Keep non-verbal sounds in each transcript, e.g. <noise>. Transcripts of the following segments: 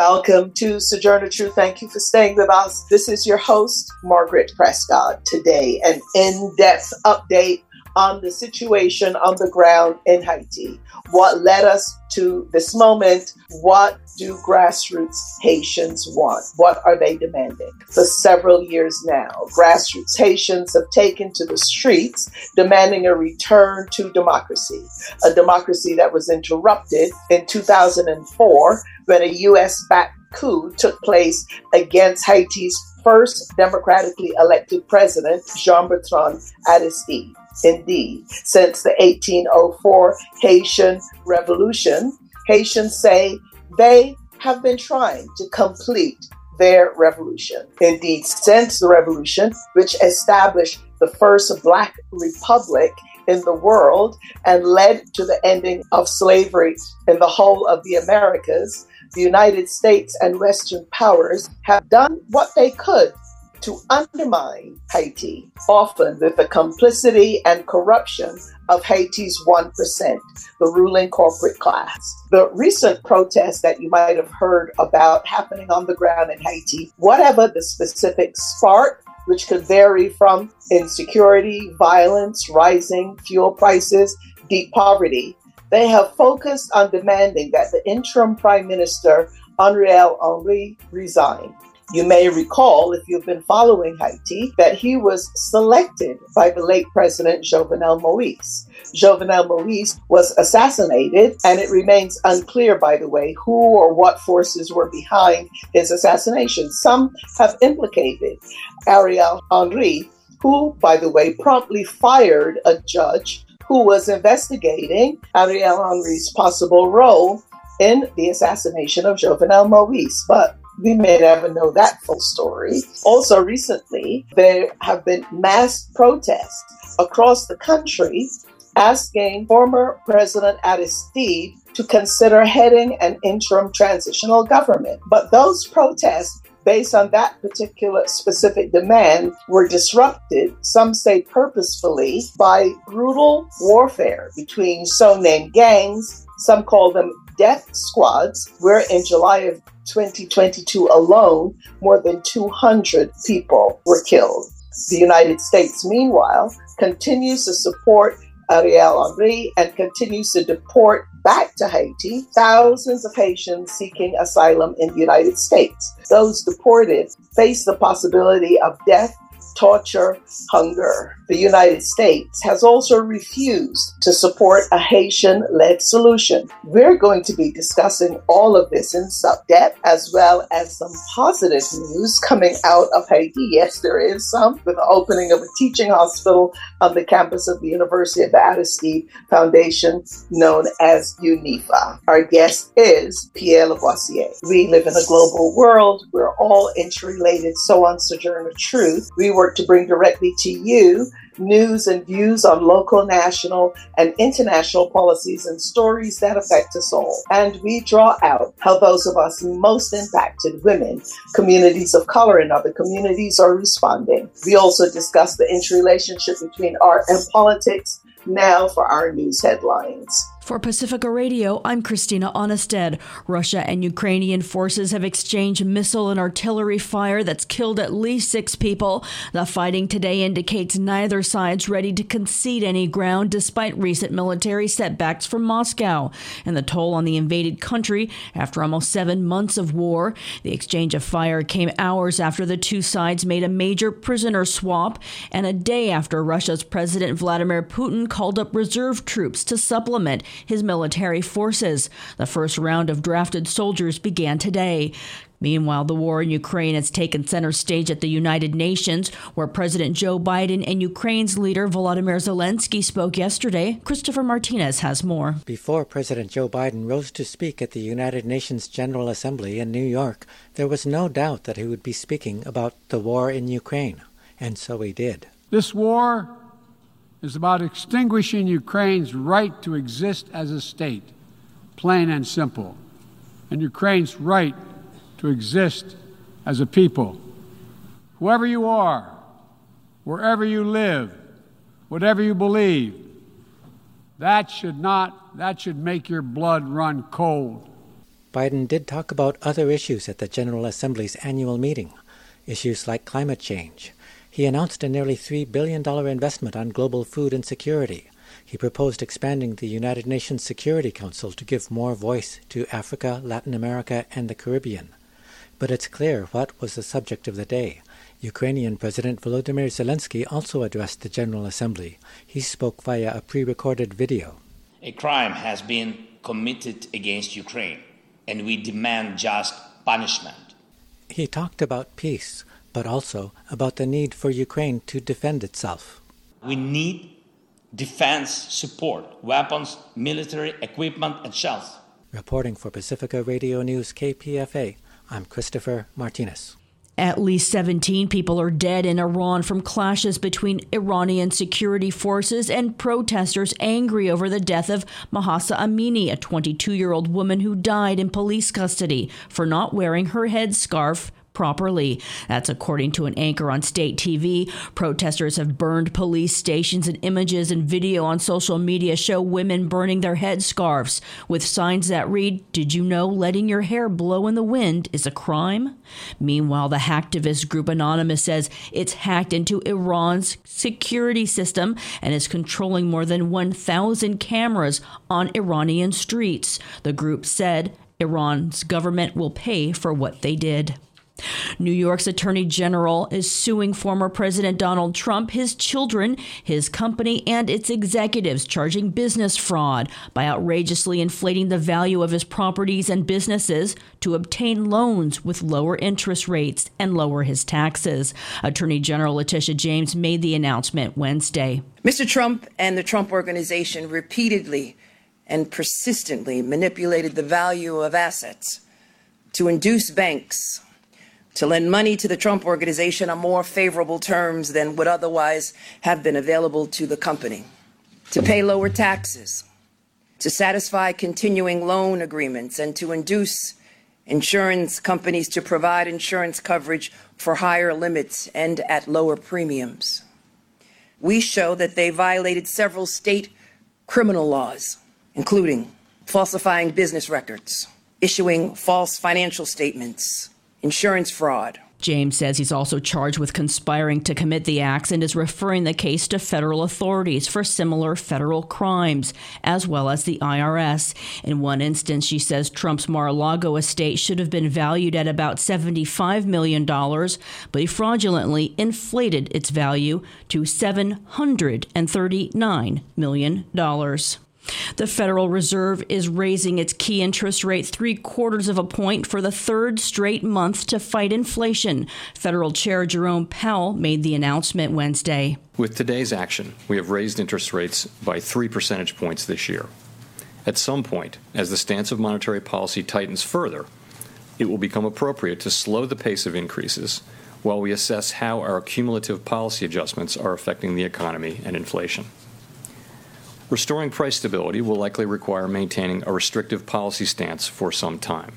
Welcome to Sojourner Truth. Thank you for staying with us. This is your host, Margaret Prescott. Today, an in depth update on the situation on the ground in Haiti. What led us to this moment? What do grassroots Haitians want? What are they demanding? For several years now, grassroots Haitians have taken to the streets demanding a return to democracy, a democracy that was interrupted in 2004 when a US backed coup took place against Haiti's first democratically elected president, Jean Bertrand Aristide. Indeed, since the 1804 Haitian Revolution, Haitians say they have been trying to complete their revolution. Indeed, since the revolution, which established the first black republic in the world and led to the ending of slavery in the whole of the Americas, the United States and Western powers have done what they could to undermine Haiti, often with the complicity and corruption of Haiti's 1%, the ruling corporate class. The recent protests that you might have heard about happening on the ground in Haiti, whatever the specific spark, which could vary from insecurity, violence, rising fuel prices, deep poverty, they have focused on demanding that the interim prime minister, Ariel Henry, resign. You may recall, if you've been following Haiti, that he was selected by the late President Jovenel Moise. Jovenel Moise was assassinated, and it remains unclear, by the way, who or what forces were behind his assassination. Some have implicated Ariel Henry, who, by the way, promptly fired a judge who was investigating Ariel Henry's possible role in the assassination of Jovenel Moise. But we may never know that full story. Also, recently, there have been mass protests across the country asking former President Aristide to consider heading an interim transitional government. But those protests based on that particular specific demand were disrupted, some say purposefully, by brutal warfare between so named gangs. Some call them death squads, where in July of 2022 alone, more than 200 people were killed. The United States, meanwhile, continues to support Ariel Henry and continues to deport back to Haiti thousands of Haitians seeking asylum in the United States. Those deported face the possibility of death torture, hunger. The United States has also refused to support a Haitian led solution. We're going to be discussing all of this in some depth, as well as some positive news coming out of Haiti. Yes, there is some, with the opening of a teaching hospital on the campus of the University of the Aristide Foundation, known as UNIFA. Our guest is Pierre Labossiere. We live in a global world. We're all interrelated. So on Sojourner Truth, we to bring directly to you news and views on local, national, and international policies and stories that affect us all. And we draw out how those of us most impacted, women, communities of color, and other communities are responding. We also discuss the interrelationship between art and politics now for our news headlines. For Pacifica Radio, I'm Christina Aanestad. Russia and Ukrainian forces have exchanged missile and artillery fire that's killed at least six people. The fighting today indicates neither side's ready to concede any ground despite recent military setbacks from Moscow and the toll on the invaded country after almost seven months of war. The exchange of fire came hours after the two sides made a major prisoner swap and a day after Russia's President Vladimir Putin called up reserve troops to supplement his military forces. The first round of drafted soldiers began today. Meanwhile, the war in Ukraine has taken center stage at the United Nations, where President Joe Biden and Ukraine's leader Volodymyr Zelensky spoke yesterday. Christopher Martinez has more. Before President Joe Biden rose to speak at the United Nations General Assembly in New York, there was no doubt that he would be speaking about the war in Ukraine, and so he did. This war is about extinguishing Ukraine's right to exist as a state, plain and simple, and Ukraine's right to exist as a people. Whoever you are, wherever you live, whatever you believe, that should not, that should make your blood run cold. Biden did talk about other issues at the General Assembly's annual meeting, issues like climate change. He announced a nearly $3 billion investment on global food insecurity. He proposed expanding the United Nations Security Council to give more voice to Africa, Latin America, and the Caribbean. But it's clear what was the subject of the day. Ukrainian President Volodymyr Zelensky also addressed the General Assembly. He spoke via a pre recorded video. A crime has been committed against Ukraine, and we demand just punishment. He talked about peace, but also about the need for Ukraine to defend itself. We need defense support, weapons, military equipment, and shells. Reporting for Pacifica Radio News KPFA, I'm Christopher Martinez. At least 17 people are dead in Iran from clashes between Iranian security forces and protesters angry over the death of Mahsa Amini, a 22 year old woman who died in police custody for not wearing her headscarf properly. That's according to an anchor on state TV. Protesters have burned police stations, and images and video on social media show women burning their headscarves with signs that read, Did you know letting your hair blow in the wind is a crime? Meanwhile, the hacktivist group Anonymous says it's hacked into Iran's security system and is controlling more than 1,000 cameras on Iranian streets. The group said Iran's government will pay for what they did. New York's Attorney General is suing former President Donald Trump, his children, his company, and its executives, charging business fraud by outrageously inflating the value of his properties and businesses to obtain loans with lower interest rates and lower his taxes. Attorney General Letitia James made the announcement Wednesday. Mr. Trump and the Trump Organization repeatedly and persistently manipulated the value of assets to induce banks to lend money to the Trump Organization on more favorable terms than would otherwise have been available to the company, to pay lower taxes, to satisfy continuing loan agreements, and to induce insurance companies to provide insurance coverage for higher limits and at lower premiums. We show that they violated several state criminal laws, including falsifying business records, issuing false financial statements, insurance fraud. James says he's also charged with conspiring to commit the acts and is referring the case to federal authorities for similar federal crimes, as well as the IRS. In one instance, she says Trump's Mar a Lago estate should have been valued at about $75 million, but he fraudulently inflated its value to $739 million. The Federal Reserve is raising its key interest rate three quarters of a point for the third straight month to fight inflation. Federal Chair Jerome Powell made the announcement Wednesday. With today's action, we have raised interest rates by three percentage points this year. At some point, as the stance of monetary policy tightens further, it will become appropriate to slow the pace of increases while we assess how our cumulative policy adjustments are affecting the economy and inflation. Restoring price stability will likely require maintaining a restrictive policy stance for some time.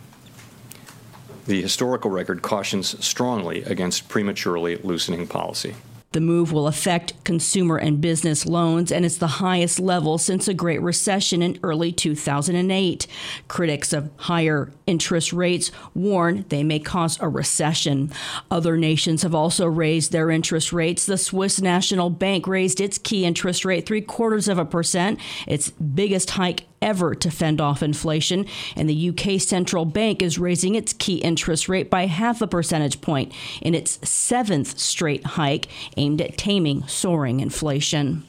The historical record cautions strongly against prematurely loosening policy. The move will affect consumer and business loans, and it's the highest level since the Great Recession in early 2008. Critics of higher interest rates warn they may cause a recession. Other nations have also raised their interest rates. The Swiss National Bank raised its key interest rate three quarters of a percent, its biggest hike ever to fend off inflation, and the UK central bank is raising its key interest rate by half a percentage point in its seventh straight hike aimed at taming soaring inflation.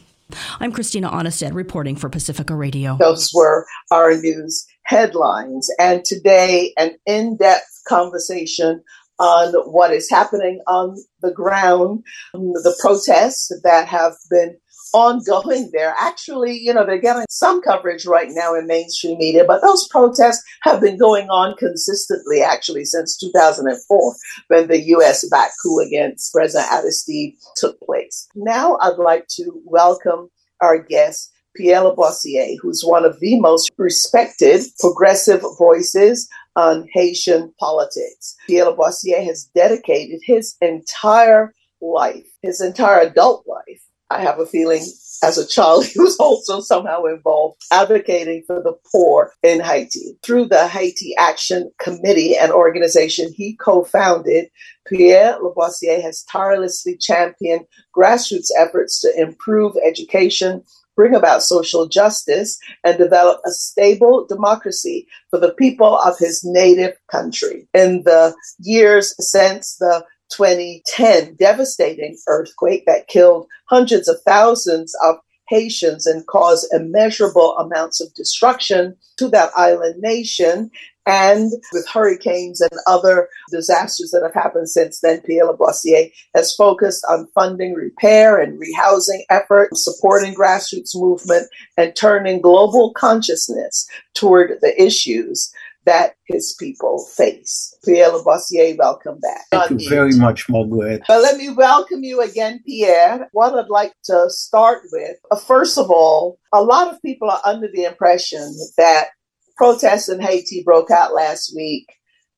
I'm Christina Aanestad reporting for Pacifica Radio. Those were our news headlines. And today, an in depth conversation on what is happening on the ground, the protests that have been ongoing there. Actually, you know, they're getting some coverage right now in mainstream media, but those protests have been going on consistently, actually, since 2004, when the U.S. backed coup against President Aristide took place. Now, I'd like to welcome our guest, Pierre Labossiere, who's one of the most respected progressive voices on Haitian politics. Pierre Labossiere has dedicated his entire life, his entire adult life, I have a feeling as a child, <laughs> he was also somehow involved advocating for the poor in Haiti. Through the Haiti Action Committee, an organization he co founded, Pierre Labossiere has tirelessly championed grassroots efforts to improve education, bring about social justice, and develop a stable democracy for the people of his native country. In the years since the 2010 devastating earthquake that killed hundreds of thousands of Haitians and caused immeasurable amounts of destruction to that island nation. And with hurricanes and other disasters that have happened since then, Pierre Labossiere has focused on funding repair and rehousing efforts, supporting grassroots movement, and turning global consciousness toward the issues that his people face. Pierre Labossiere, welcome back. Thank you very much, Margaret. But let me welcome you again, Pierre. What I'd like to start with, uh, first of all, a lot of people are under the impression that protests in Haiti broke out last week.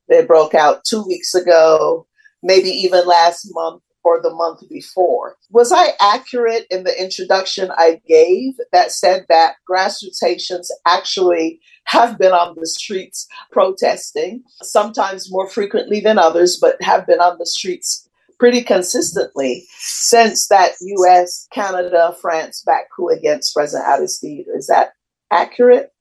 They broke out two weeks ago, maybe even last month or the month before. Was I accurate in the introduction I gave that said that grassroots Haitians actually have been on the streets protesting, sometimes more frequently than others, but have been on the streets pretty consistently since that US, Canada, France back coup against President Aristide. Is that accurate?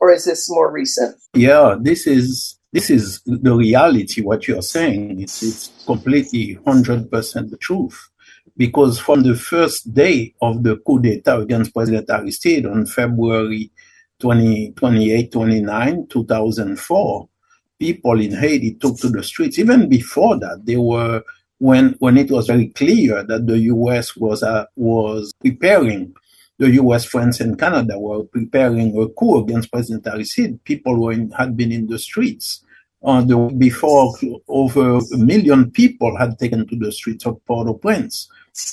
Or is this more recent? Yeah, this is this is the reality, what you're saying. It's, it's completely 100% the truth. Because from the first day of the coup d'etat against President Aristide on February 20, 28, 29, 2004, people in Haiti took to the streets. Even before that, they were when when it was very clear that the U.S. was uh, was preparing, the U.S., France, and Canada were preparing a coup against President Aristide. People were in, had been in the streets. Uh, the, before, over a million people had taken to the streets of Port-au-Prince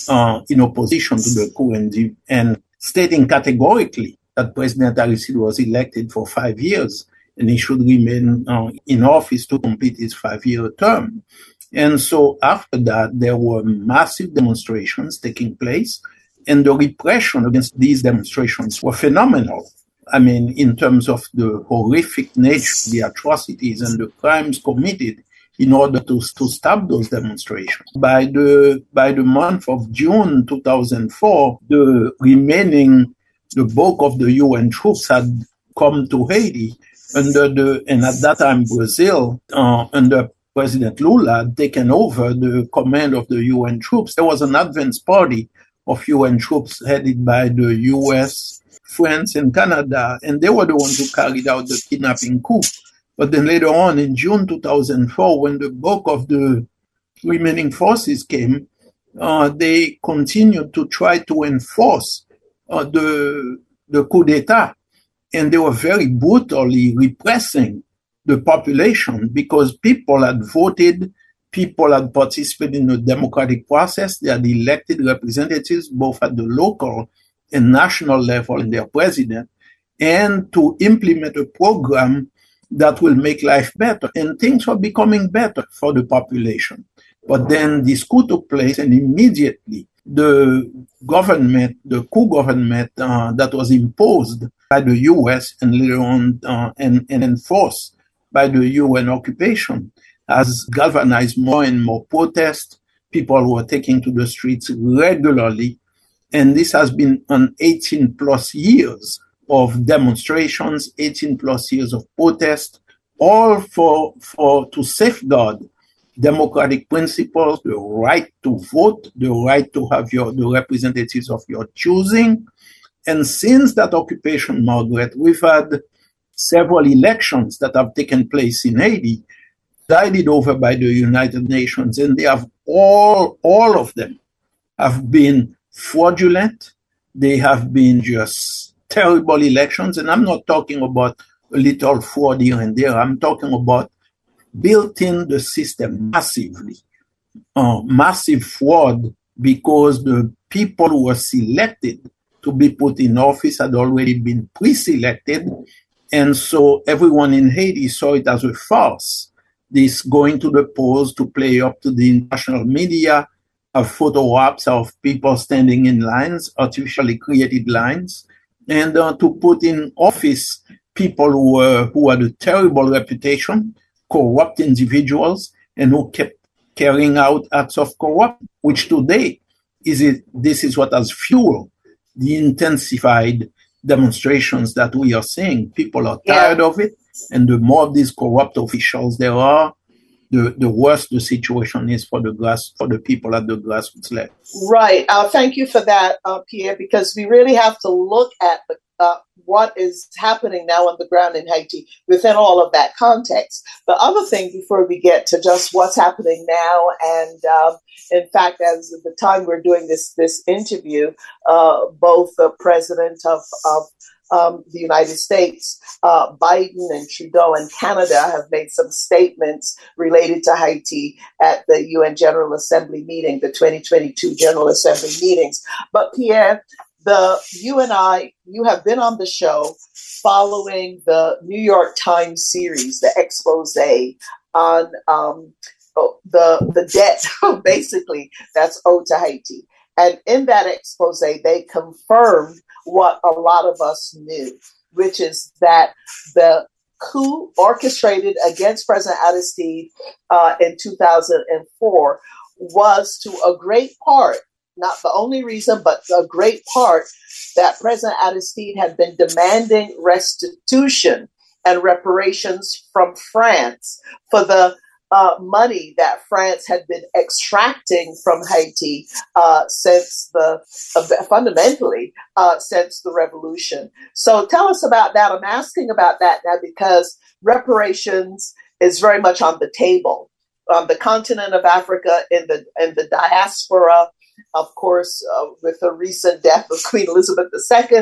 uh, in opposition to the coup and, and stating categorically that President Aristide was elected for five years and he should remain uh, in office to complete his five-year term. And so after that, there were massive demonstrations taking place, and the repression against these demonstrations were phenomenal. I mean, in terms of the horrific nature, the atrocities and the crimes committed in order to, to stop those demonstrations. By the, by the month of June 2004, the remaining the bulk of the UN troops had come to Haiti under the, and at that time Brazil, uh, under President Lula, had taken over the command of the UN troops. There was an advance party of UN troops headed by the US, France, and Canada, and they were the ones who carried out the kidnapping coup. But then later on, in June 2004, when the bulk of the remaining forces came, uh, they continued to try to enforce Oh, the, the coup d'etat. And they were very brutally repressing the population because people had voted, people had participated in the democratic process, they had elected representatives both at the local and national level in their president, and to implement a program that will make life better. And things were becoming better for the population. But then this coup took place, and immediately the government, the coup government uh, that was imposed by the U.S. and later on uh, and, and enforced by the UN occupation has galvanized more and more protests. People were taking to the streets regularly. And this has been an 18 plus years of demonstrations, 18 plus years of protest, all for, for to safeguard democratic principles, the right to vote, the right to have your the representatives of your choosing. And since that occupation, Margaret, we've had several elections that have taken place in Haiti, guided over by the United Nations, and they have all all of them have been fraudulent. They have been just terrible elections, and I'm not talking about a little fraud here and there. I'm talking about built in the system massively, uh, massive fraud because the people who were selected to be put in office had already been pre-selected. And so everyone in Haiti saw it as a farce. This going to the polls to play up to the international media have photo ops of people standing in lines, artificially created lines, and uh, to put in office people who were who had a terrible reputation, corrupt individuals, and who kept carrying out acts of corruption, which today is it this is what has fueled the intensified demonstrations that we are seeing. People are tired yeah. of it, and the more of these corrupt officials there are, the, the worse the situation is for the grass for the people at the grassroots level. Right. Uh, thank you for that, uh, Pierre, because we really have to look at the, uh, what is happening now on the ground in Haiti within all of that context. The other thing, before we get to just what's happening now, and um, in fact, as of the time we're doing this this interview, uh, both the president of, of um, the United States, uh, Biden and Trudeau and Canada have made some statements related to Haiti at the UN General Assembly meeting, the 2022 General Assembly meetings. But Pierre, the you and I, you have been on the show following the New York Times series, the expose on um, oh, the the debt, <laughs> basically that's owed to Haiti. And in that expose, they confirmed what a lot of us knew, which is that the coup orchestrated against President Aristide uh, in 2004 was to a great part not the only reason, but a great part that President Aristide had been demanding restitution and reparations from France for the uh, money that France had been extracting from Haiti uh, since the uh, fundamentally uh, since the revolution. So tell us about that. I'm asking about that now because reparations is very much on the table on the continent of Africa in the in the diaspora of course, uh, with the recent death of Queen Elizabeth II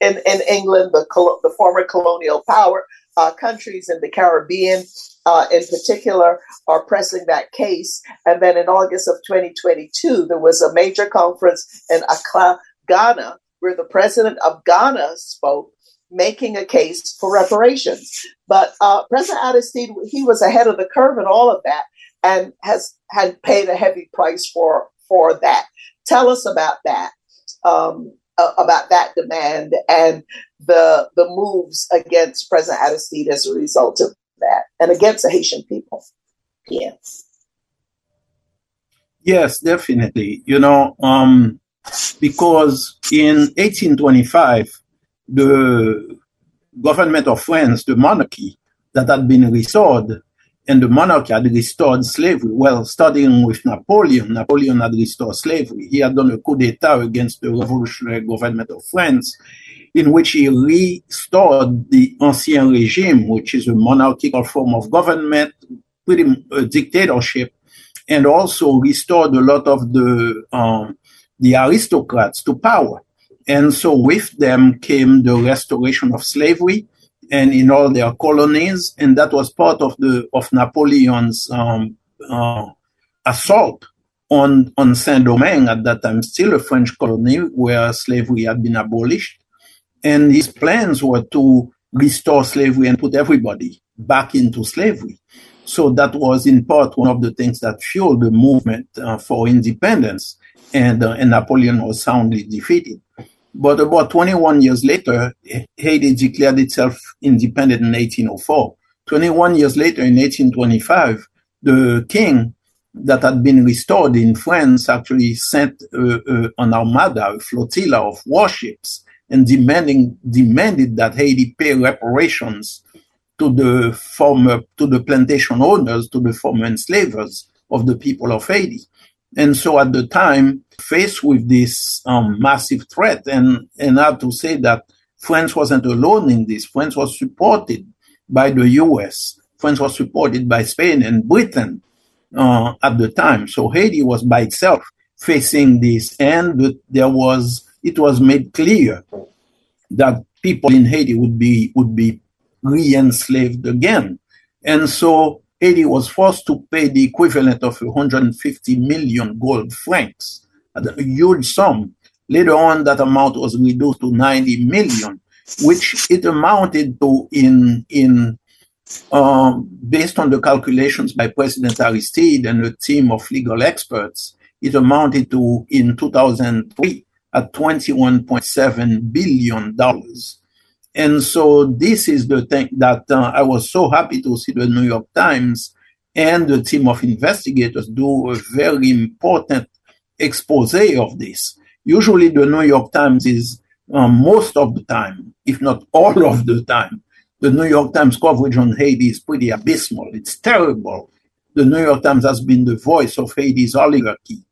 in, in England, the, the former colonial power uh, countries in the Caribbean, uh, in particular, are pressing that case. And then in August of 2022, there was a major conference in Accra, Ghana, where the president of Ghana spoke making a case for reparations. But uh, President Aristide, he was ahead of the curve in all of that and has had paid a heavy price for for that. Tell us about that, um, about that demand and the the moves against President Aristide as a result of that, and against the Haitian people. Yes. Yes, definitely. You know, um, because in 1825, the government of France, the monarchy that had been restored, and the monarchy had restored slavery. Well, starting with Napoleon, Napoleon had restored slavery. He had done a coup d'etat against the revolutionary government of France, in which he restored the Ancien Regime, which is a monarchical form of government, pretty a dictatorship, and also restored a lot of the um, the aristocrats to power. And so with them came the restoration of slavery, and in all their colonies, and that was part of the of Napoleon's um, uh, assault on on Saint Domingue at that time, still a French colony where slavery had been abolished, and his plans were to restore slavery and put everybody back into slavery. So that was in part one of the things that fueled the movement uh, for independence, and, uh, and Napoleon was soundly defeated. But about 21 years later, Haiti declared itself independent in 1804. 21 years later, in 1825, the king that had been restored in France actually sent uh, uh, an armada, a flotilla of warships, and demanding demanded that Haiti pay reparations to the former to the plantation owners, to the former enslavers of the people of Haiti. And so at the time, faced with this um, massive threat, and, and I have to say that France wasn't alone in this. France was supported by the US. France was supported by Spain and Britain uh, at the time. So Haiti was by itself facing this, and there was it was made clear that people in Haiti would be would be re-enslaved again. And so Haiti was forced to pay the equivalent of 150 million gold francs, a huge sum. Later on, that amount was reduced to 90 million, which it amounted to in in um, based on the calculations by President Aristide and a team of legal experts, it amounted to in 2003 at 21.7 billion dollars. And so this is the thing that uh, I was so happy to see the New York Times and the team of investigators do a very important expose of this. Usually, the New York Times is um, most of the time, if not all of the time, the New York Times coverage on Haiti is pretty abysmal. It's terrible. The New York Times has been the voice of Haiti's oligarchy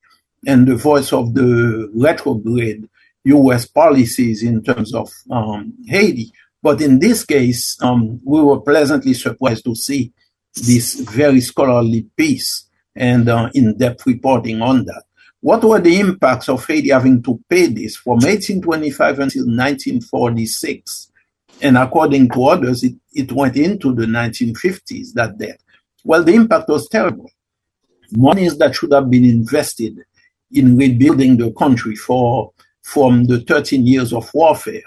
and the voice of the retrograde U.S. policies in terms of um, Haiti. But in this case, um, we were pleasantly surprised to see this very scholarly piece and uh, in-depth reporting on that. What were the impacts of Haiti having to pay this from 1825 until 1946? And according to others, it, it went into the 1950s, that debt. Well, the impact was terrible. Monies that should have been invested in rebuilding the country for from the 13 years of warfare,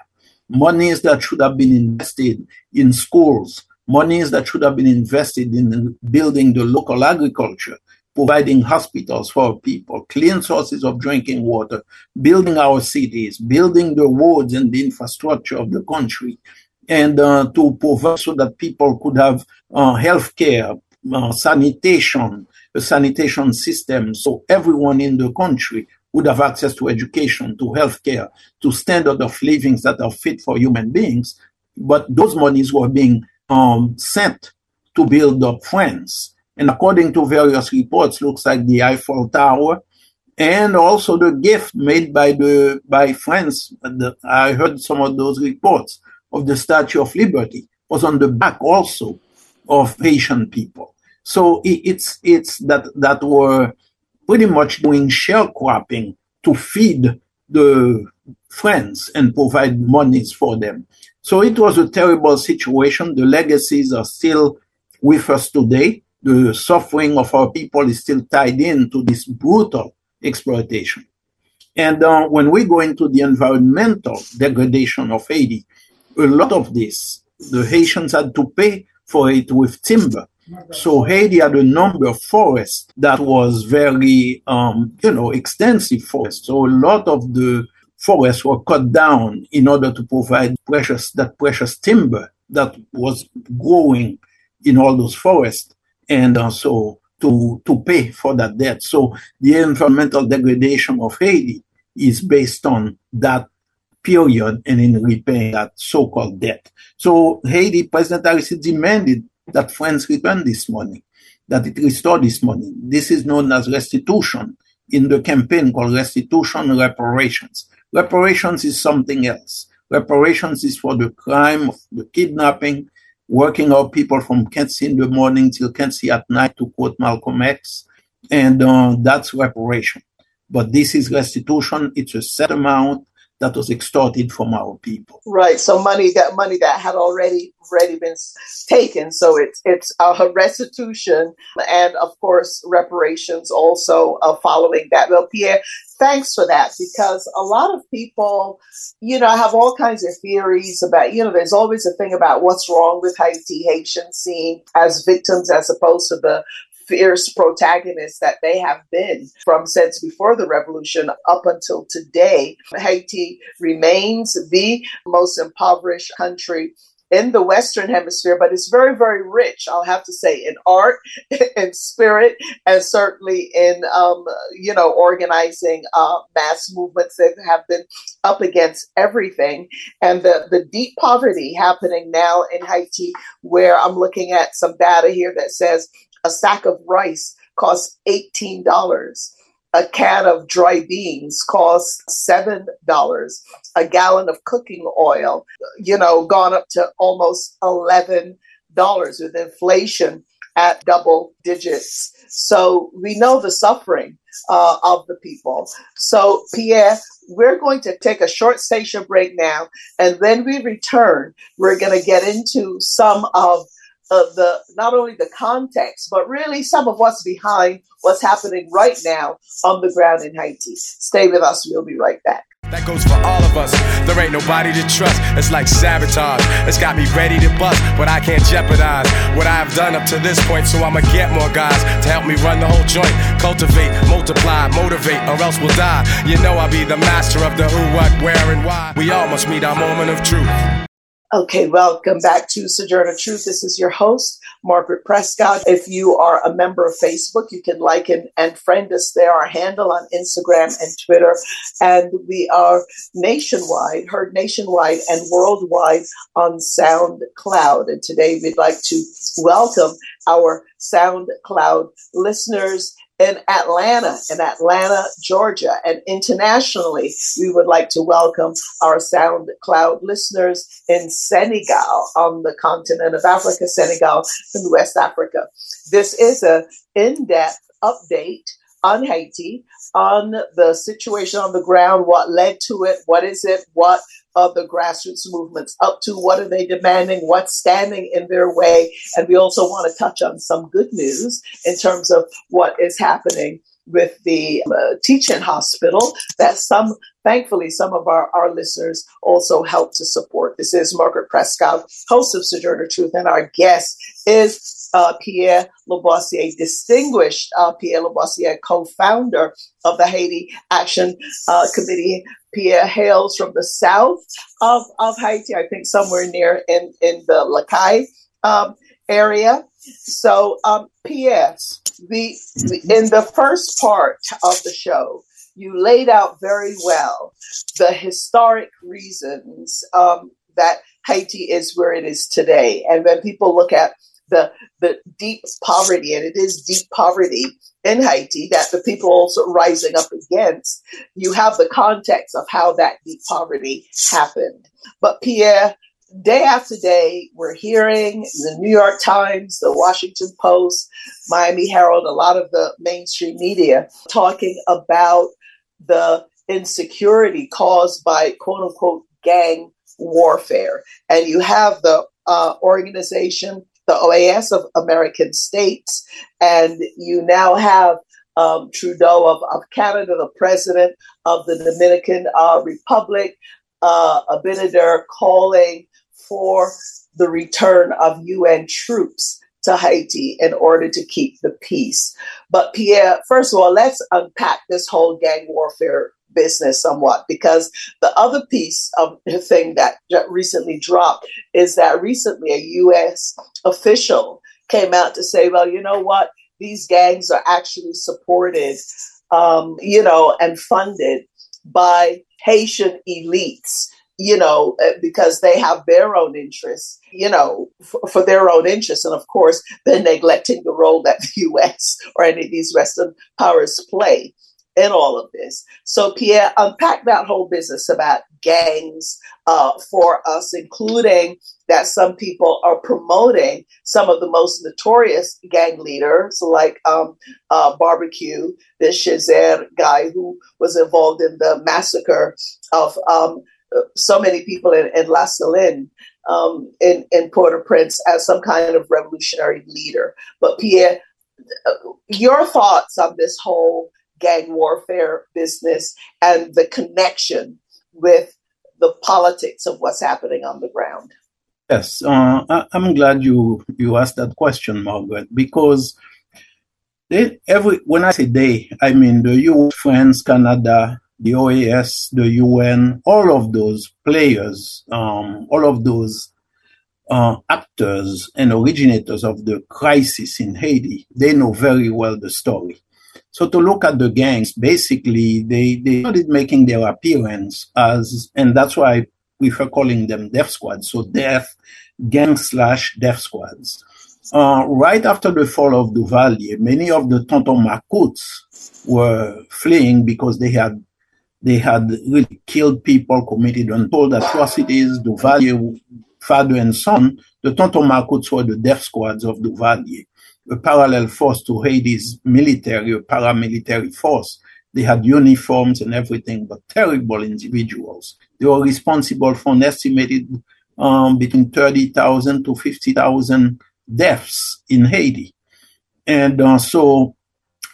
monies that should have been invested in schools, monies that should have been invested in building the local agriculture, providing hospitals for people, clean sources of drinking water, building our cities, building the roads and the infrastructure of the country, and uh, to provide so that people could have uh, health care, uh, sanitation, a sanitation system, so everyone in the country would have access to education, to health care, to standard of livings that are fit for human beings. But those monies were being um, sent to build up France and according to various reports, looks like the Eiffel Tower, and also the gift made by the by France. The, I heard some of those reports of the Statue of Liberty was on the back also of Haitian people. So it, it's it's that that were pretty much doing sharecropping to feed the friends and provide monies for them. So it was a terrible situation. The legacies are still with us today the suffering of our people is still tied into this brutal exploitation. And uh, when we go into the environmental degradation of Haiti, a lot of this, the Haitians had to pay for it with timber. So Haiti had a number of forests that was very, um, you know, extensive forest. So a lot of the forests were cut down in order to provide precious, that precious timber that was growing in all those forests and also to, to pay for that debt. So the environmental degradation of Haiti is based on that period and in repaying that so-called debt. So Haiti, President Aristide demanded that friends return this money, that it restore this money. This is known as restitution in the campaign called restitution reparations. Reparations is something else. Reparations is for the crime of the kidnapping, working out people from Quincy in the morning till Quincy at night, to quote Malcolm X. And uh, that's reparation. But this is restitution. It's a set amount that was extorted from our people. Right. So money that money that had already already been taken. So it's it's a restitution and of course reparations also uh, following that. Well, Pierre, thanks for that because a lot of people, you know, have all kinds of theories about, you know, there's always a thing about what's wrong with Haiti, Haitians seen as victims as opposed to the fierce protagonists that they have been from since before the revolution up until today. Haiti remains the most impoverished country in the Western Hemisphere, but it's very, very rich, I'll have to say, in art, <laughs> in spirit, and certainly in, um, you know, organizing uh, mass movements that have been up against everything. And the, the deep poverty happening now in Haiti, where I'm looking at some data here that says a sack of rice costs $18 a can of dry beans costs seven dollars. A gallon of cooking oil, you know, gone up to almost eleven dollars with inflation at double digits. So we know the suffering uh, of the people. So Pierre, we're going to take a short station break now, and then we return. We're going to get into some of of the not only the context, but really some of what's behind what's happening right now on the ground in Haiti. Stay with us. We'll be right back. That goes for all of us. There ain't nobody to trust. It's like sabotage. It's got me ready to bust, but I can't jeopardize what I've done up to this point. So I'ma get more guys to help me run the whole joint. Cultivate, multiply, motivate, or else we'll die. You know I'll be the master of the who, what, where, and why. We all must meet our moment of truth. Okay, welcome back to Sojourner Truth. This is your host, Margaret Prescott. If you are a member of Facebook, you can like and, and friend us there. Our handle on Instagram and Twitter. And we are nationwide, heard nationwide and worldwide on SoundCloud. And today we'd like to welcome our SoundCloud listeners in Atlanta, in Atlanta, Georgia, and internationally, we would like to welcome our SoundCloud listeners in Senegal, on the continent of Africa, Senegal, and West Africa. This is a in-depth update on Haiti, on the situation on the ground, what led to it, what is it, what are the grassroots movements up to, what are they demanding, what's standing in their way. And we also want to touch on some good news in terms of what is happening with the uh, teaching hospital that some thankfully some of our, our listeners also help to support this is margaret prescott host of sojourner truth and our guest is uh, Pierre Labossiere, distinguished uh, Pierre Labossiere, co-founder of the Haiti Action uh, Committee. Pierre hails from the south of, of Haiti, I think somewhere near in, in the Les Cayes um, area. So, um, Pierre, the, the, in the first part of the show, you laid out very well the historic reasons um, that Haiti is where it is today. And when people look at the the deep poverty, and it is deep poverty in Haiti that the people also rising up against. You have the context of how that deep poverty happened. But Pierre, day after day, we're hearing the New York Times, the Washington Post, Miami Herald, a lot of the mainstream media talking about the insecurity caused by quote unquote gang warfare. And you have the uh, organization the OAS of American states, and you now have um, Trudeau of, of Canada, the president of the Dominican uh, Republic, uh, Abinader calling for the return of UN troops to Haiti in order to keep the peace. But Pierre, first of all, let's unpack this whole gang warfare business somewhat because the other piece of the thing that recently dropped is that recently a U.S. official came out to say, well, you know what? These gangs are actually supported, um, you know, and funded by Haitian elites you know, uh, because they have their own interests, you know, for, for, their own interests. And of course, they're neglecting the role that the <laughs> US or any of these Western powers play in all of this. So, Pierre, unpack that whole business about gangs uh, for us, including that some people are promoting some of the most notorious gang leaders, like um, uh, Barbecue, this Cherizier guy who was involved in the massacre of um, so many people in, in La Saline. Um, in, in Port-au-Prince as some kind of revolutionary leader. But Pierre, uh, your thoughts on this whole gang warfare business and the connection with the politics of what's happening on the ground. Yes, uh, I, am glad you you asked that question, Margaret, because they, every when I say they, I mean the U.S., France, Canada, the OAS, the UN, all of those players, um, all of those uh, actors and originators of the crisis in Haiti, they know very well the story. So to look at the gangs, basically they, they started making their appearance as, and that's why we were calling them death squads. So death, gang slash death squads. Uh, right after the fall of Duvalier, many of the Tonton Macoutes were fleeing because they had they had really killed people, committed untold atrocities. Duvalier, father and son, the Tonton Macoutes were the death squads of Duvalier a parallel force to Haiti's military, a paramilitary force. They had uniforms and everything, but terrible individuals. They were responsible for an estimated um, between 30,000 to 50,000 deaths in Haiti. And uh, so,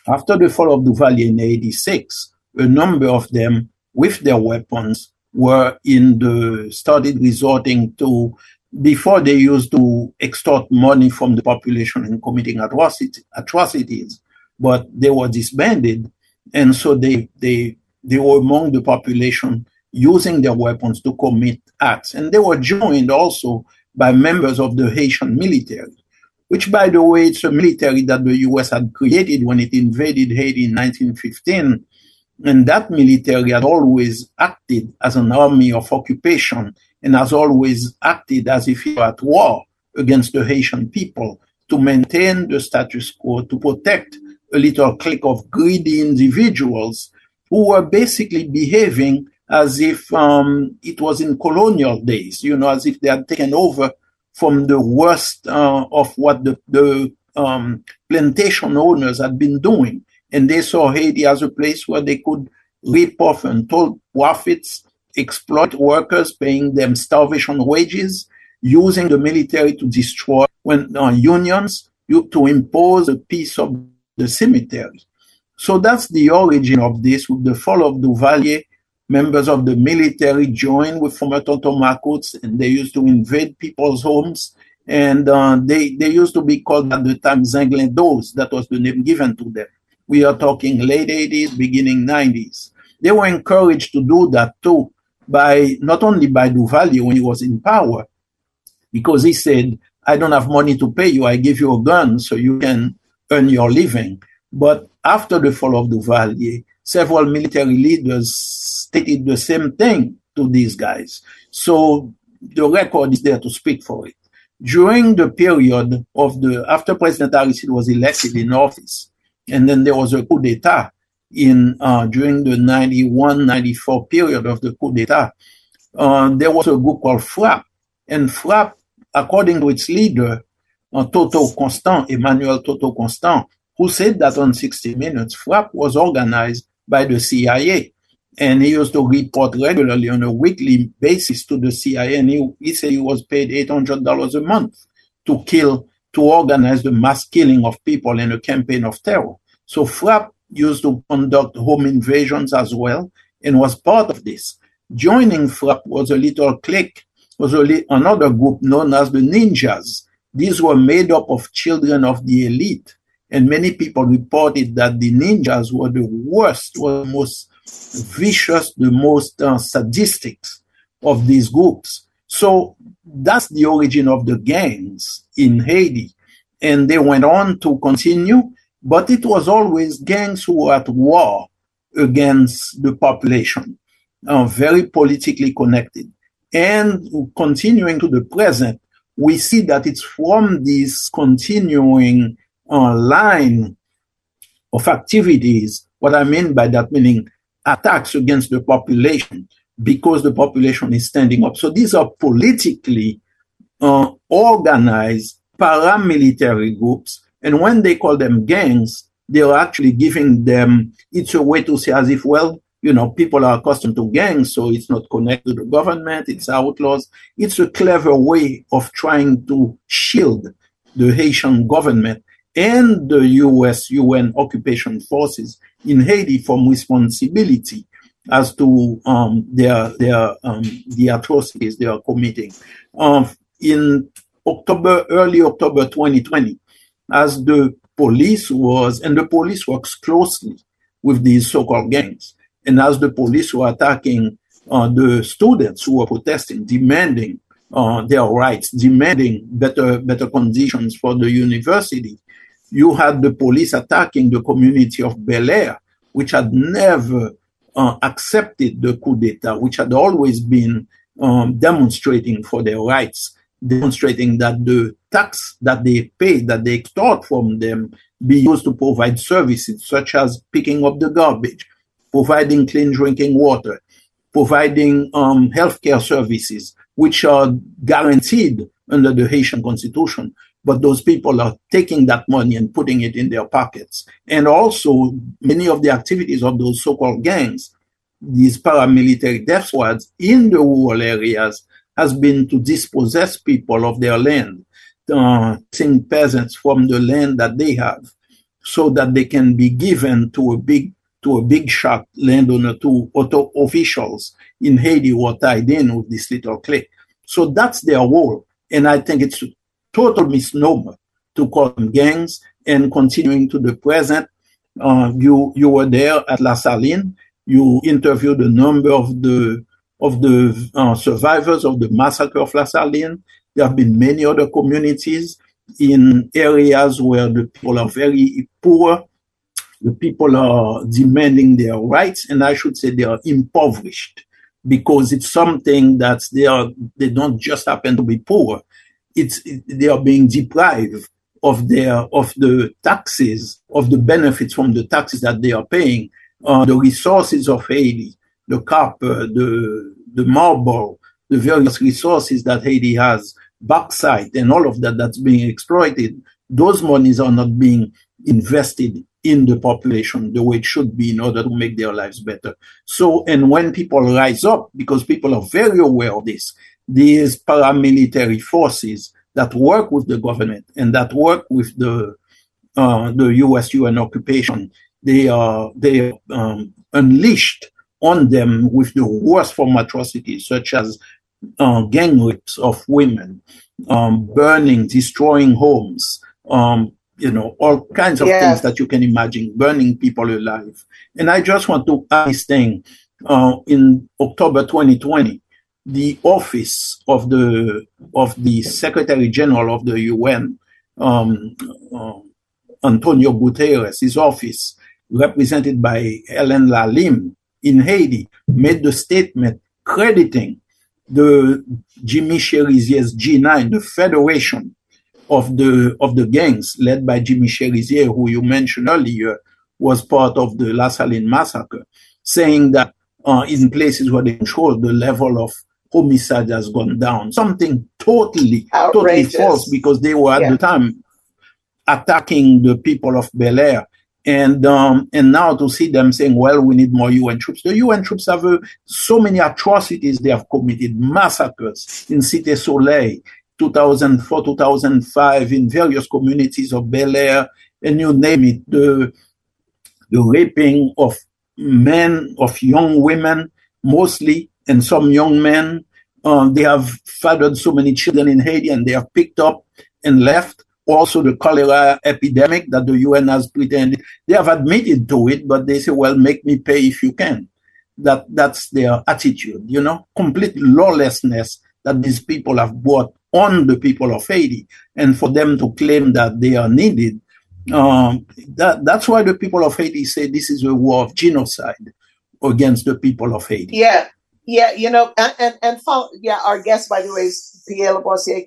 after the fall of Duvalier in 86, a number of them, with their weapons, were in the started resorting to before they used to extort money from the population and committing atrocity, atrocities. but they were disbanded. And so they, they, they were among the population using their weapons to commit acts. And they were joined also by members of the Haitian military, which, by the way, it's a military that the US had created when it invaded Haiti in 1915. And that military had always acted as an army of occupation and has always acted as if it were at war against the Haitian people to maintain the status quo, to protect a little clique of greedy individuals who were basically behaving as if um, it was in colonial days, you know, as if they had taken over from the worst uh, of what the, the um, plantation owners had been doing. And they saw Haiti as a place where they could reap off and untold profits, exploit workers, paying them starvation wages, using the military to destroy when, uh, unions, you, to impose a piece of the cemetery. So that's the origin of this. With the fall of Duvalier, members of the military joined with former Tonton Macoutes, and they used to invade people's homes. And uh, they, they used to be called at the time Zinglindos. That was the name given to them. We are talking late 80s, beginning 90s. They were encouraged to do that too by not only by Duvalier when he was in power, because he said, I don't have money to pay you, I give you a gun so you can earn your living. But after the fall of Duvalier, several military leaders stated the same thing to these guys. So the record is there to speak for it. During the period of the after President Aristide was elected in office, and then there was a coup d'état in uh, during the 91-94 period of the coup d'état, uh, there was a group called FRAPH, and FRAPH, according to its leader, uh, Toto Constant, Emmanuel Toto Constant, who said that on 60 Minutes, FRAPH was organized by the CIA. And he used to report regularly on a weekly basis to the CIA. And he, he said he was paid $800 a month to kill, to organize the mass killing of people in a campaign of terror. So FRAPH used to conduct home invasions as well and was part of this. Joining FRAPH was a little clique, was a another group known as the Ninjas. These were made up of children of the elite and many people reported that the ninjas were the worst, were the most vicious, the most uh, sadistic of these groups. So that's the origin of the gangs in Haiti. And they went on to continue, but it was always gangs who were at war against the population, uh, very politically connected. And continuing to the present, we see that it's from this continuing line of activities. What I mean by that, meaning attacks against the population because the population is standing up. So these are politically uh, organized paramilitary groups. And when they call them gangs, they're actually giving them, it's a way to say as if, well, you know, people are accustomed to gangs, so it's not connected to the government, it's outlaws. It's a clever way of trying to shield the Haitian government and the US UN occupation forces in Haiti from responsibility as to um, their their um, the atrocities they are committing. Um, in October, early October 2020, as the police was, and the police works closely with these so-called gangs, and as the police were attacking uh, the students who were protesting, demanding uh, their rights, demanding better better conditions for the university, you had the police attacking the community of Bel Air, which had never uh, accepted the coup d'etat, which had always been um, demonstrating for their rights, demonstrating that the tax that they pay, that they extort from them, be used to provide services such as picking up the garbage, providing clean drinking water, providing um, healthcare services, which are guaranteed under the Haitian constitution but those people are taking that money and putting it in their pockets. And also, many of the activities of those so called gangs, these paramilitary death squads in the rural areas, has been to dispossess people of their land, uh, peasants from the land that they have, so that they can be given to a big to a big shot landowner, to auto officials in Haiti who are tied in with this little clique. So that's their role. And I think it's a total misnomer to call them gangs and continuing to the present. Uh, you you were there at La Saline. You interviewed a number of the of the uh, survivors of the massacre of La Saline. There have been many other communities in areas where the people are very poor. The people are demanding their rights, and I should say they are impoverished because it's something that they are they don't just happen to be poor. It's it, they are being deprived of their of the taxes of the benefits from the taxes that they are paying, uh, the resources of Haiti, the copper, the the marble, the various resources that Haiti has, bauxite, and all of that that's being exploited. Those monies are not being invested in the population the way it should be in order to make their lives better. So, and when people rise up, because people are very aware of this, these paramilitary forces that work with the government and that work with the uh, the U.S. UN occupation, they are they are um, unleashed on them with the worst form of atrocities, such as uh, gang rapes of women, um, burning, destroying homes, um, you know, all kinds of yeah. things that you can imagine, burning people alive. And I just want to add this thing. Uh, in October 2020, the office of the of the Secretary General of the UN, um, uh, Antonio Guterres, his office, represented by Helen La Lime in Haiti, made the statement crediting the Jimmy Cherizier's G9, the Federation of the of the gangs led by Jimmy Cherizier, who you mentioned earlier, was part of the La Saline massacre, saying that uh, in places where they control, the level of homicide has gone down. Something totally, Outrageous. totally false because they were at yeah. the time attacking the people of Bel Air. And um, and now to see them saying, well, we need more UN troops. The UN troops have uh, so many atrocities they have committed, massacres in Cité Soleil, 2004, 2005, in various communities of Bel Air, and you name it, the, the raping of men, of young women, mostly, and some young men. Um, they have fathered so many children in Haiti and they have picked up and left. Also, the cholera epidemic that the UN has pretended they have admitted to it, but they say, "Well, make me pay if you can." That that's their attitude, you know, complete lawlessness that these people have brought on the people of Haiti, and for them to claim that they are needed. Um, that that's why the people of Haiti say this is a war of genocide against the people of Haiti. Yeah, yeah, you know, and and, and follow, yeah, our guest, by the way, is Pierre Labossiere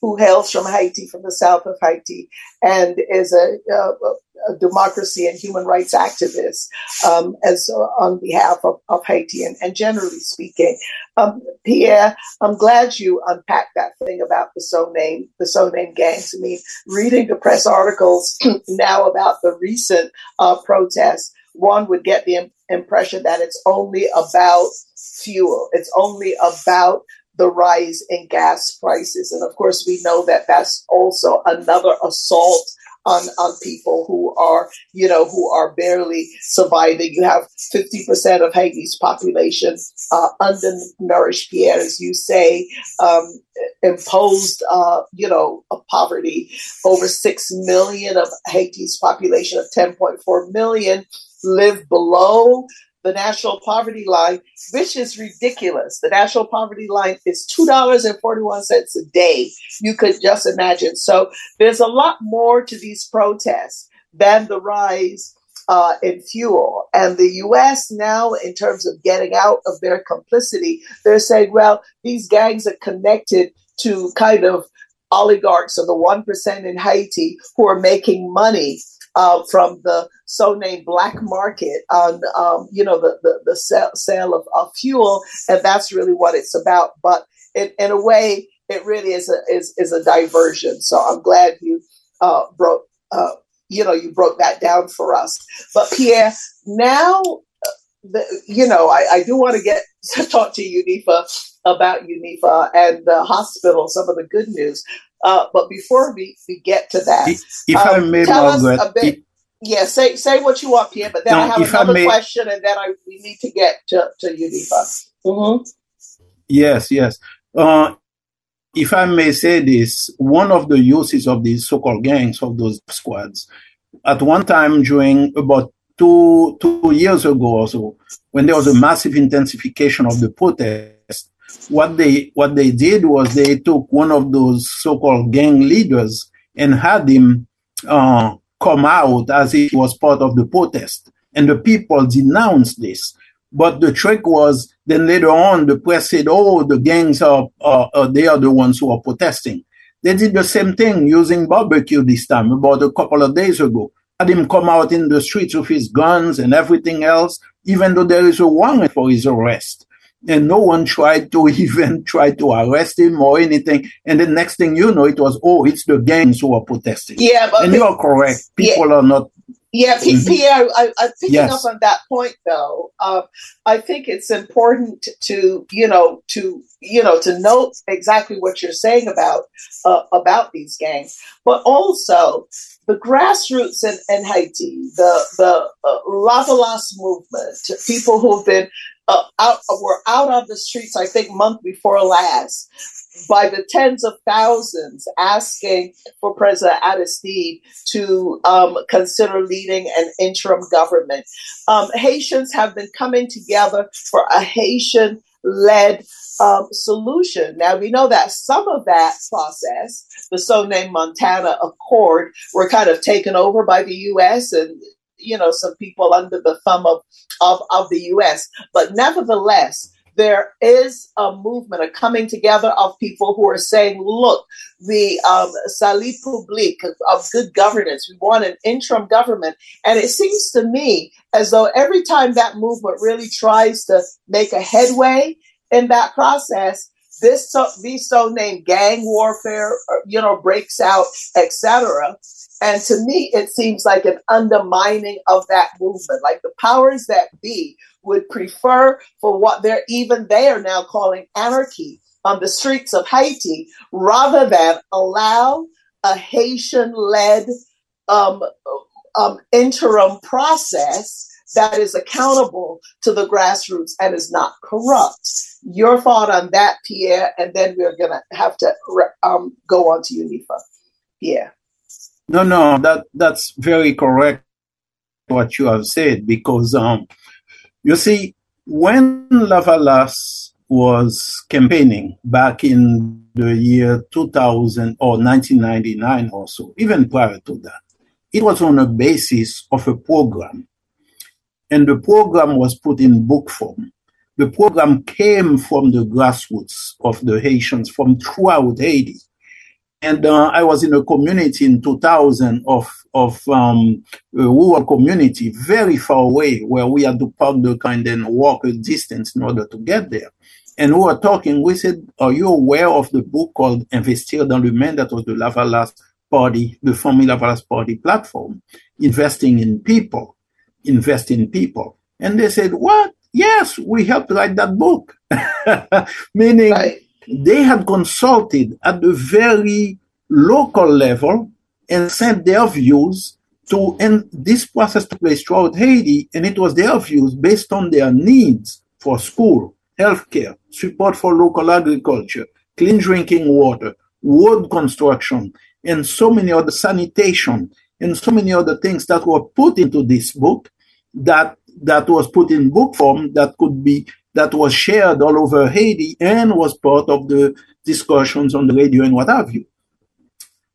who hails from Haiti, from the south of Haiti, and is a, a, a democracy and human rights activist, um, as uh, on behalf of, of Haiti, and, and generally speaking, um, Pierre, I'm glad you unpacked that thing about the so name, the so name gangs. I mean, reading the press articles <clears throat> now about the recent uh, protests, one would get the impression that it's only about fuel. It's only about the rise in gas prices. And of course, we know that that's also another assault on, on people who are, you know, who are barely surviving. You have 50% of Haiti's population uh, undernourished, Pierre, as you say, um, imposed, uh, you know, poverty. Over 6 million of Haiti's population of 10.4 million live below the national poverty line, which is ridiculous. The national poverty line is $2.41 a day. You could just imagine. So there's a lot more to these protests than the rise uh, in fuel. And the US now, in terms of getting out of their complicity, they're saying, well, these gangs are connected to kind of oligarchs of the 1% in Haiti who are making money uh, from the so-named black market on, um, you know, the the, the sale, of, of, fuel, and that's really what it's about. But in, in a way, it really is a is, is a diversion. So I'm glad you uh, broke, uh, you know, you broke that down for us. But Pierre, now, uh, the, you know, I, I do want to get <laughs> to talk to UNIFA about UNIFA and the hospital, some of the good news. Uh, but before we, we get to that, if um, I may, tell Margaret, us a bit. Yeah, say say what you want, Pierre. But then no, I have another I may, question, and then I we need to get to to UNIFA. Mm-hmm. Yes, yes. Uh, if I may say this, one of the uses of these so-called gangs of those squads at one time during about two two years ago or so, when there was a massive intensification of the protest, what they what they did was they took one of those so-called gang leaders and had him uh, come out as if he was part of the protest, and the people denounced this. But the trick was then later on the press said, "Oh, the gangs are, are, are they are the ones who are protesting." They did the same thing using barbecue this time, about a couple of days ago. Had him come out in the streets with his guns and everything else, even though there is a warrant for his arrest. And no one tried to <laughs> even try to arrest him or anything. And the next thing you know, it was, oh, it's the gangs who are protesting. Yeah, but and you are correct. People yeah. are not yeah, P- Mhm. Pierre, I, I'm picking Yes. up on that point though. Um, I think it's important to, you know, to, you know, to note exactly what you're saying about, uh, about these gangs, but also the grassroots in, in Haiti, the, the uh, Lavalas movement, people who've been uh, out, were out on the streets, I think month before last, by the tens of thousands asking for President Aristide to um, consider leading an interim government. Um, Haitians have been coming together for a Haitian led um, solution. Now, we know that some of that process, the so named Montana Accord, were kind of taken over by the U.S. and you know some people under the thumb of, of, of the US. But nevertheless, there is a movement, a coming together of people who are saying, look, the um, salut public of good governance, we want an interim government. And it seems to me as though every time that movement really tries to make a headway in that process, this so, these so-named gang warfare, uh, you know, breaks out, etc. And to me, it seems like an undermining of that movement. Like the powers that be would prefer for what they're even they are now calling anarchy on the streets of Haiti, rather than allow a Haitian-led um, um, interim process that is accountable to the grassroots and is not corrupt. Your thought on that, Pierre, and then we're going to have to um, go on to Unifa. Pierre. No, no, that that's very correct what you have said because um, you see when Lavalas was campaigning back in the year 2000 or 1999 or so, even prior to that, it was on a basis of a program, and the program was put in book form. The program came from the grassroots of the Haitians from throughout Haiti and uh, I was in a community in 2000 of of um, a rural community, very far away, where we had to park the car and then walk a distance in order to get there. And we were talking. We said, "Are you aware of the book called Investir dans l'humain?" That was the Lavalas Party, the Family Lavalas Party platform, investing in people, invest in people. And they said, "What? Yes, we helped write that book." <laughs> Meaning Right. they had consulted at the very local level and sent their views to and this process took place throughout Haiti and it was their views based on their needs for school, healthcare, support for local agriculture, clean drinking water, road construction, and so many other sanitation and so many other things that were put into this book that that was put in book form that could be that was shared all over Haiti and was part of the discussions on the radio and what have you.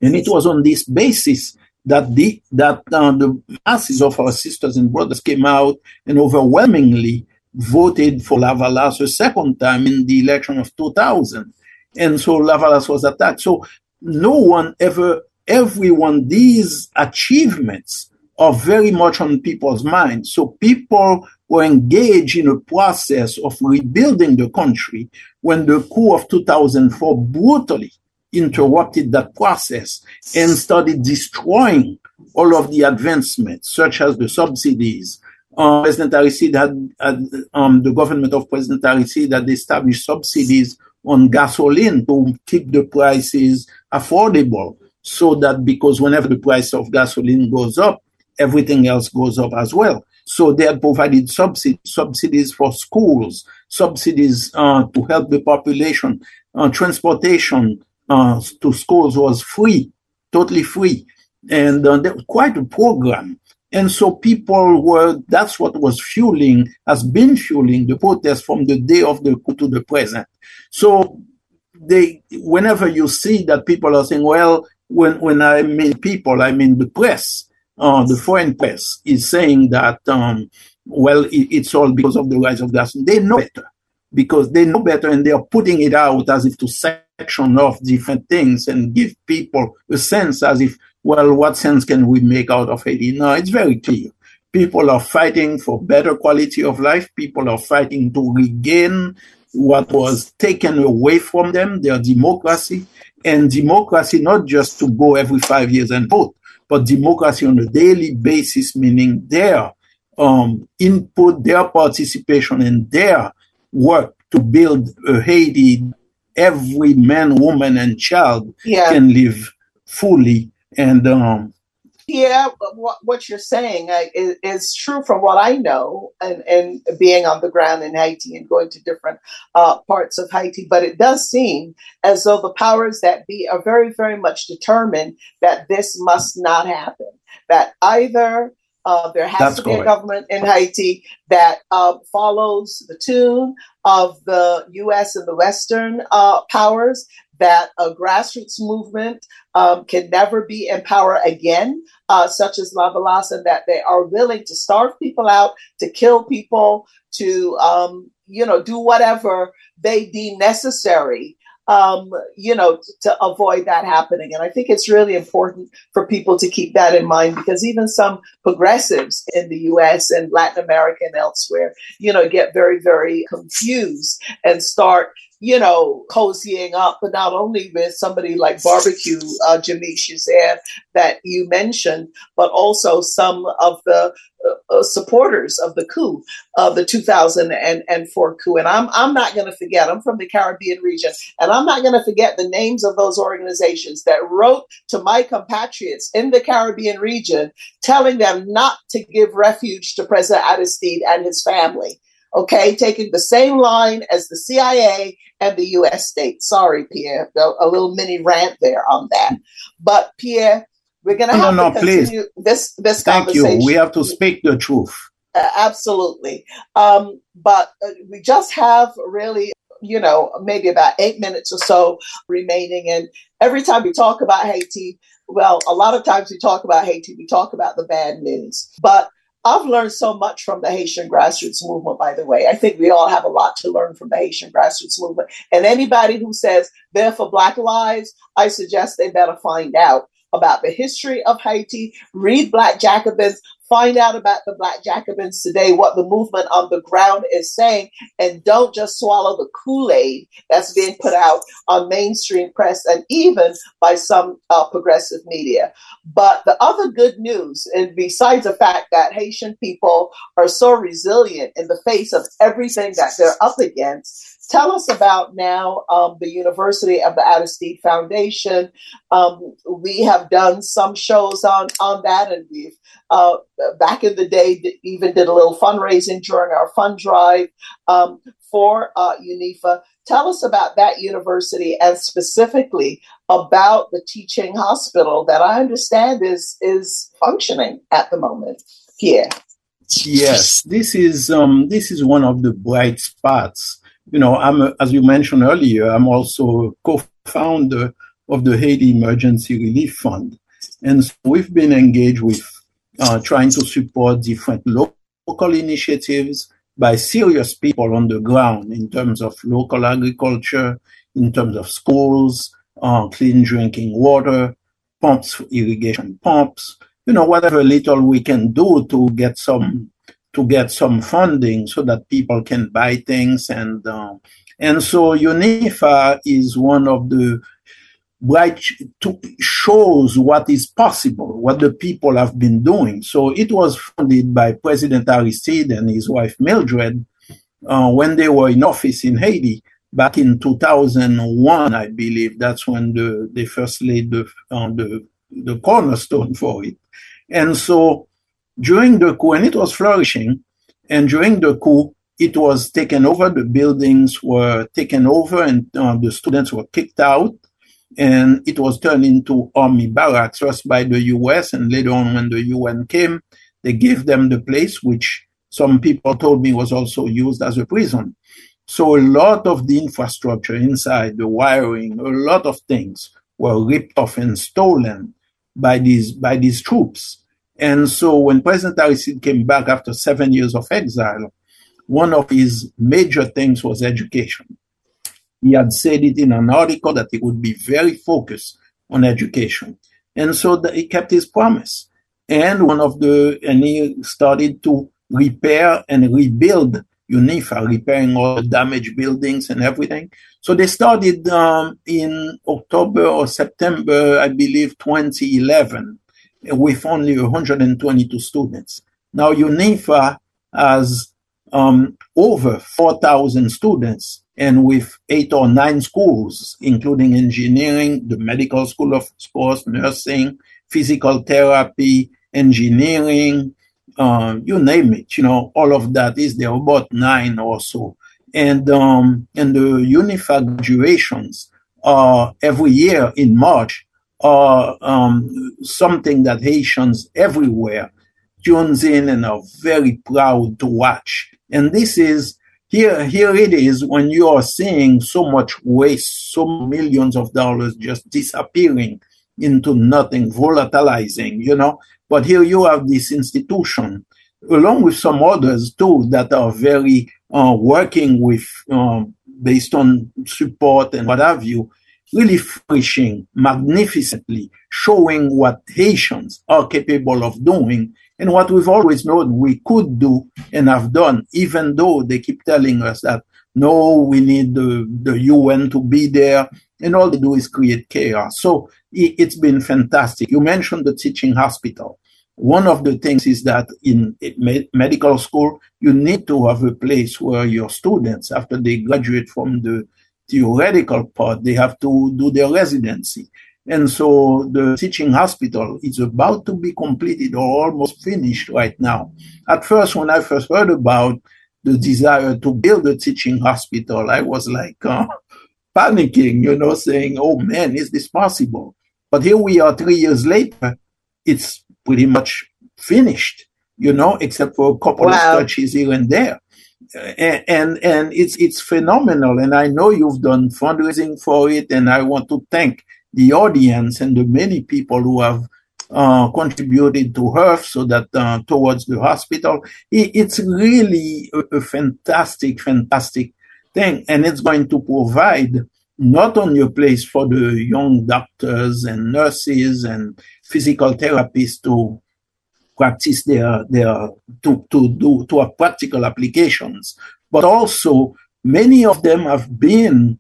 And it was on this basis that the that uh, the masses of our sisters and brothers came out and overwhelmingly voted for Lavalas a second time in the election of 2000. And so Lavalas was attacked. So no one ever, everyone, these achievements are very much on people's minds. So people were engaged in a process of rebuilding the country when the coup of 2004 brutally interrupted that process and started destroying all of the advancements, such as the subsidies. Uh, President Aristide had, had um, the government of President Aristide had established subsidies on gasoline to keep the prices affordable, so that because whenever the price of gasoline goes up, everything else goes up as well. So they had provided subsidies, subsidies for schools, subsidies uh, to help the population, uh, transportation uh, to schools was free, totally free. and uh, quite a program. And so people were, that's what was fueling, has been fueling the protest from the day of the coup to the present. So they, whenever you see that people are saying, well, when, when I mean people, I mean the press, uh, the foreign press is saying that, um, well, it, it's all because of the rise of gas. They know better because they know better and they are putting it out as if to section off different things and give people a sense as if, well, what sense can we make out of Haiti? No, it's very clear. People are fighting for better quality of life. People are fighting to regain what was taken away from them, their democracy. And democracy, not just to go every five years and vote, but democracy on a daily basis, meaning their um, input, their participation, and their work to build a Haiti every man, woman, and child yeah. can live fully. And um, yeah, what, what you're saying uh, is, is, true from what I know, and, and being on the ground in Haiti and going to different uh, parts of Haiti. But it does seem as though the powers that be are very, very much determined that this must not happen. That either uh, there has That's to be correct. a government in Haiti that uh, follows the tune of the U.S. and the Western uh, powers. That a grassroots movement um, can never be in power again, uh, such as Lavalas, and that they are willing to starve people out, to kill people, to um, you know do whatever they deem necessary um, you know, to avoid that happening. And I think it's really important for people to keep that in mind because even some progressives in the US and Latin America and elsewhere, you know, get very, very confused and start you know, cozying up, but not only with somebody like Barbecue, uh, Shazam, that you mentioned, but also some of the uh, uh supporters of the coup, of the 2004 coup. And I'm, I'm not going to forget, I'm from the Caribbean region, and I'm not going to forget the names of those organizations that wrote to my compatriots in the Caribbean region, telling them not to give refuge to President Aristide and his family okay, taking the same line as the CIA and the US state. Sorry, Pierre, a little mini rant there on that. But Pierre, we're going to have no, no, to continue please. this this Thank conversation. you. We have to speak the truth. Uh, absolutely. Um, but uh, we just have really, you know, maybe about eight minutes or so remaining. And every time we talk about Haiti, well, a lot of times we talk about Haiti, we talk about the bad news. But I've learned so much from the Haitian grassroots movement, by the way. I think we all have a lot to learn from the Haitian grassroots movement. And anybody who says they're for Black lives, I suggest they better find out about the history of Haiti, read Black Jacobins, find out about the Black Jacobins today, what the movement on the ground is saying, and don't just swallow the Kool Aid that's being put out on mainstream press and even by some uh, progressive media. But the other good news, and besides the fact that Haitian people are so resilient in the face of everything that they're up against, Tell us about now um, the University of the Aristide Foundation. Um, we have done some shows on on that, and we've uh, back in the day even did a little fundraising during our fund drive um, for uh, UNIFA. Tell us about that university and specifically about the teaching hospital that I understand is is functioning at the moment. here. Yes, this is um, this is one of the bright spots you know, I'm as you mentioned earlier, I'm also co-founder of the Haiti Emergency Relief Fund, and so we've been engaged with uh, trying to support different local initiatives by serious people on the ground in terms of local agriculture, in terms of schools, uh, clean drinking water, pumps, irrigation pumps, you know, whatever little we can do to get some to get some funding so that people can buy things and uh, and so UNIFA is one of the bright to shows what is possible, what the people have been doing. So it was funded by President Aristide and his wife Mildred uh, when they were in office in Haiti back in 2001, I believe. That's when the, they first laid the, uh, the the cornerstone <laughs> for it. And so during the coup, and it was flourishing, and during the coup, it was taken over. The buildings were taken over, and uh, the students were kicked out. and it was turned into army barracks first by the US and later on when the UN came, they gave them the place which some people told me was also used as a prison. So a lot of the infrastructure inside, the wiring, a lot of things were ripped off and stolen by these by these troops. And so when President Aristide came back after seven years of exile, one of his major things was education. He had said it in an article that he would be very focused on education. And so he kept his promise. And one of the, and he started to repair and rebuild UNIFA, repairing all the damaged buildings and everything. So they started um, in October or September, I believe, 2011, with only 122 students. Now UNIFA has um, over 4,000 students and with eight or nine schools, including engineering, the medical school of course, nursing, physical therapy, engineering, uh, you name it, you know, all of that is there, about nine or so. And, um, and the UNIFA graduations are every year in March are um, something that Haitians everywhere tunes in and are very proud to watch. And this is here, here it is when you are seeing so much waste, so millions of dollars just disappearing into nothing, volatilizing, you know. But here you have this institution, along with some others too, that are very uh, working with, uh, based on support and what have you, really flourishing magnificently, showing what Haitians are capable of doing and what we've always known we could do and have done, even though they keep telling us that no, we need the, the UN to be there, and all they do is create chaos. So it, it's been fantastic. You mentioned the teaching hospital. One of the things is that in medical school, you need to have a place where your students, after they graduate from the theoretical part, they have to do their residency. And so the teaching hospital is about to be completed or almost finished right now. At first, when I first heard about the desire to build a teaching hospital, I was like <laughs> uh, panicking, you know, saying, oh man, is this possible? But here we are three years later, it's pretty much finished, you know, except for a couple wow. of touches here and there. And, and it's it's phenomenal, and I know you've done fundraising for it, and I want to thank the audience and the many people who have uh, contributed to her so that uh, towards the hospital. It, it's really a, a, fantastic, fantastic thing. And it's going to provide not only a place for the young doctors and nurses and physical therapists to practice their, their to, to do to practical applications, but also many of them have been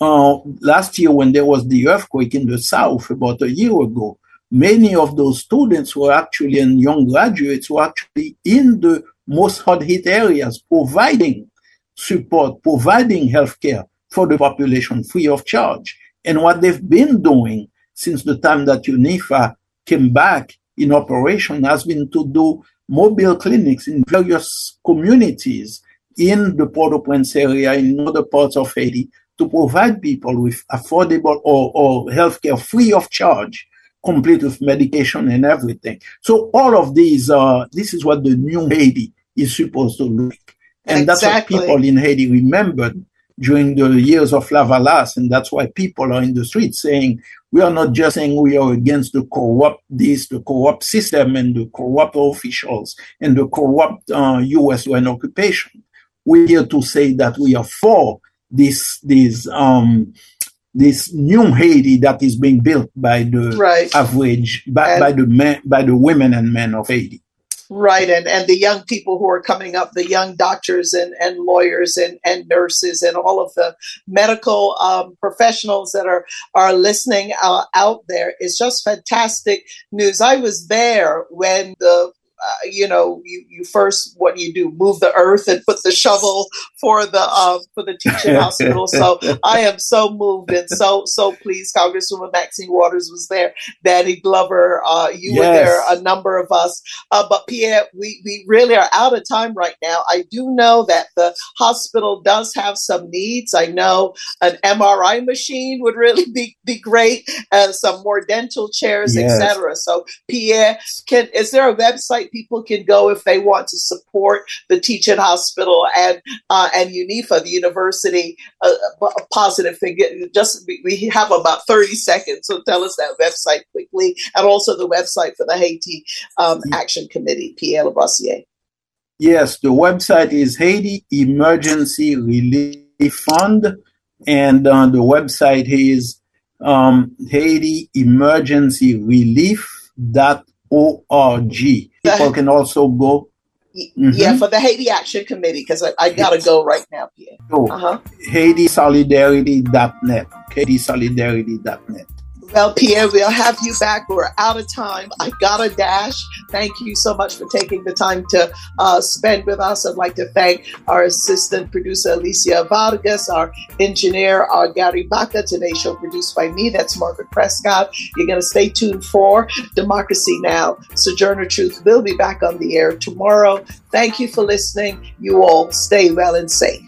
uh, last year when there was the earthquake in the south about a year ago, many of those students were actually and young graduates were actually in the most hard hit areas providing support, providing healthcare for the population free of charge. And what they've been doing since the time that UNIFA came back in operation has been to do mobile clinics in various communities in the Port-au-Prince area, in other parts of Haiti, to provide people with affordable or, or healthcare free of charge, complete with medication and everything. So all of these, uh, this is what the new Haiti is supposed to look. And exactly. that's what people in Haiti remembered during the years of Lavalas. And that's why people are in the streets saying, we are not just saying we are against the corrupt this, the corrupt system and the corrupt officials and the corrupt uh, US UN occupation. We're here to say that we are for this this um this new Haiti that is being built by the right. average by, by the men by the women and men of Haiti. Right, and, and the young people who are coming up, the young doctors and, and lawyers and, and nurses and all of the medical um, professionals that are are listening uh, out there is just fantastic news. I was there when the uh, you know, you, you first what do you do? Move the earth and put the shovel for the uh, for the teaching <laughs> hospital. So I am so moved and so so pleased. Congresswoman Maxine Waters was there. Danny Glover, uh, you yes. were there. A number of us. Uh, but Pierre, we we really are out of time right now. I do know that the hospital does have some needs. I know an MRI machine would really be be great, some more dental chairs, yes. etc. So Pierre, can is there a website people can go if they want to support the teaching hospital and uh, and UNIFA, the university, uh, a positive thing? Just we have about thirty seconds, so tell us that website quickly, and also the website for the Haiti um, Action Committee, Pierre Labossiere. Yes, the website is Haiti Emergency Relief Fund, and uh, the website is um, Haiti Emergency Relief dot org. People can also go. Mm-hmm. Yeah, for the Haiti Action Committee, because I, I got to go right now, Pierre. Oh, uh-huh. HaitiSolidarity.net. HaitiSolidarity.net. Well, Pierre, we'll have you back. We're out of time. I got a dash. Thank you so much for taking the time to uh, spend with us. I'd like to thank our assistant producer, Alicia Vargas, our engineer, our Gary Baca. Today's show produced by me. That's Margaret Prescod. You're going to stay tuned for Democracy Now! Sojourner Truth will be back on the air tomorrow. Thank you for listening. You all stay well and safe.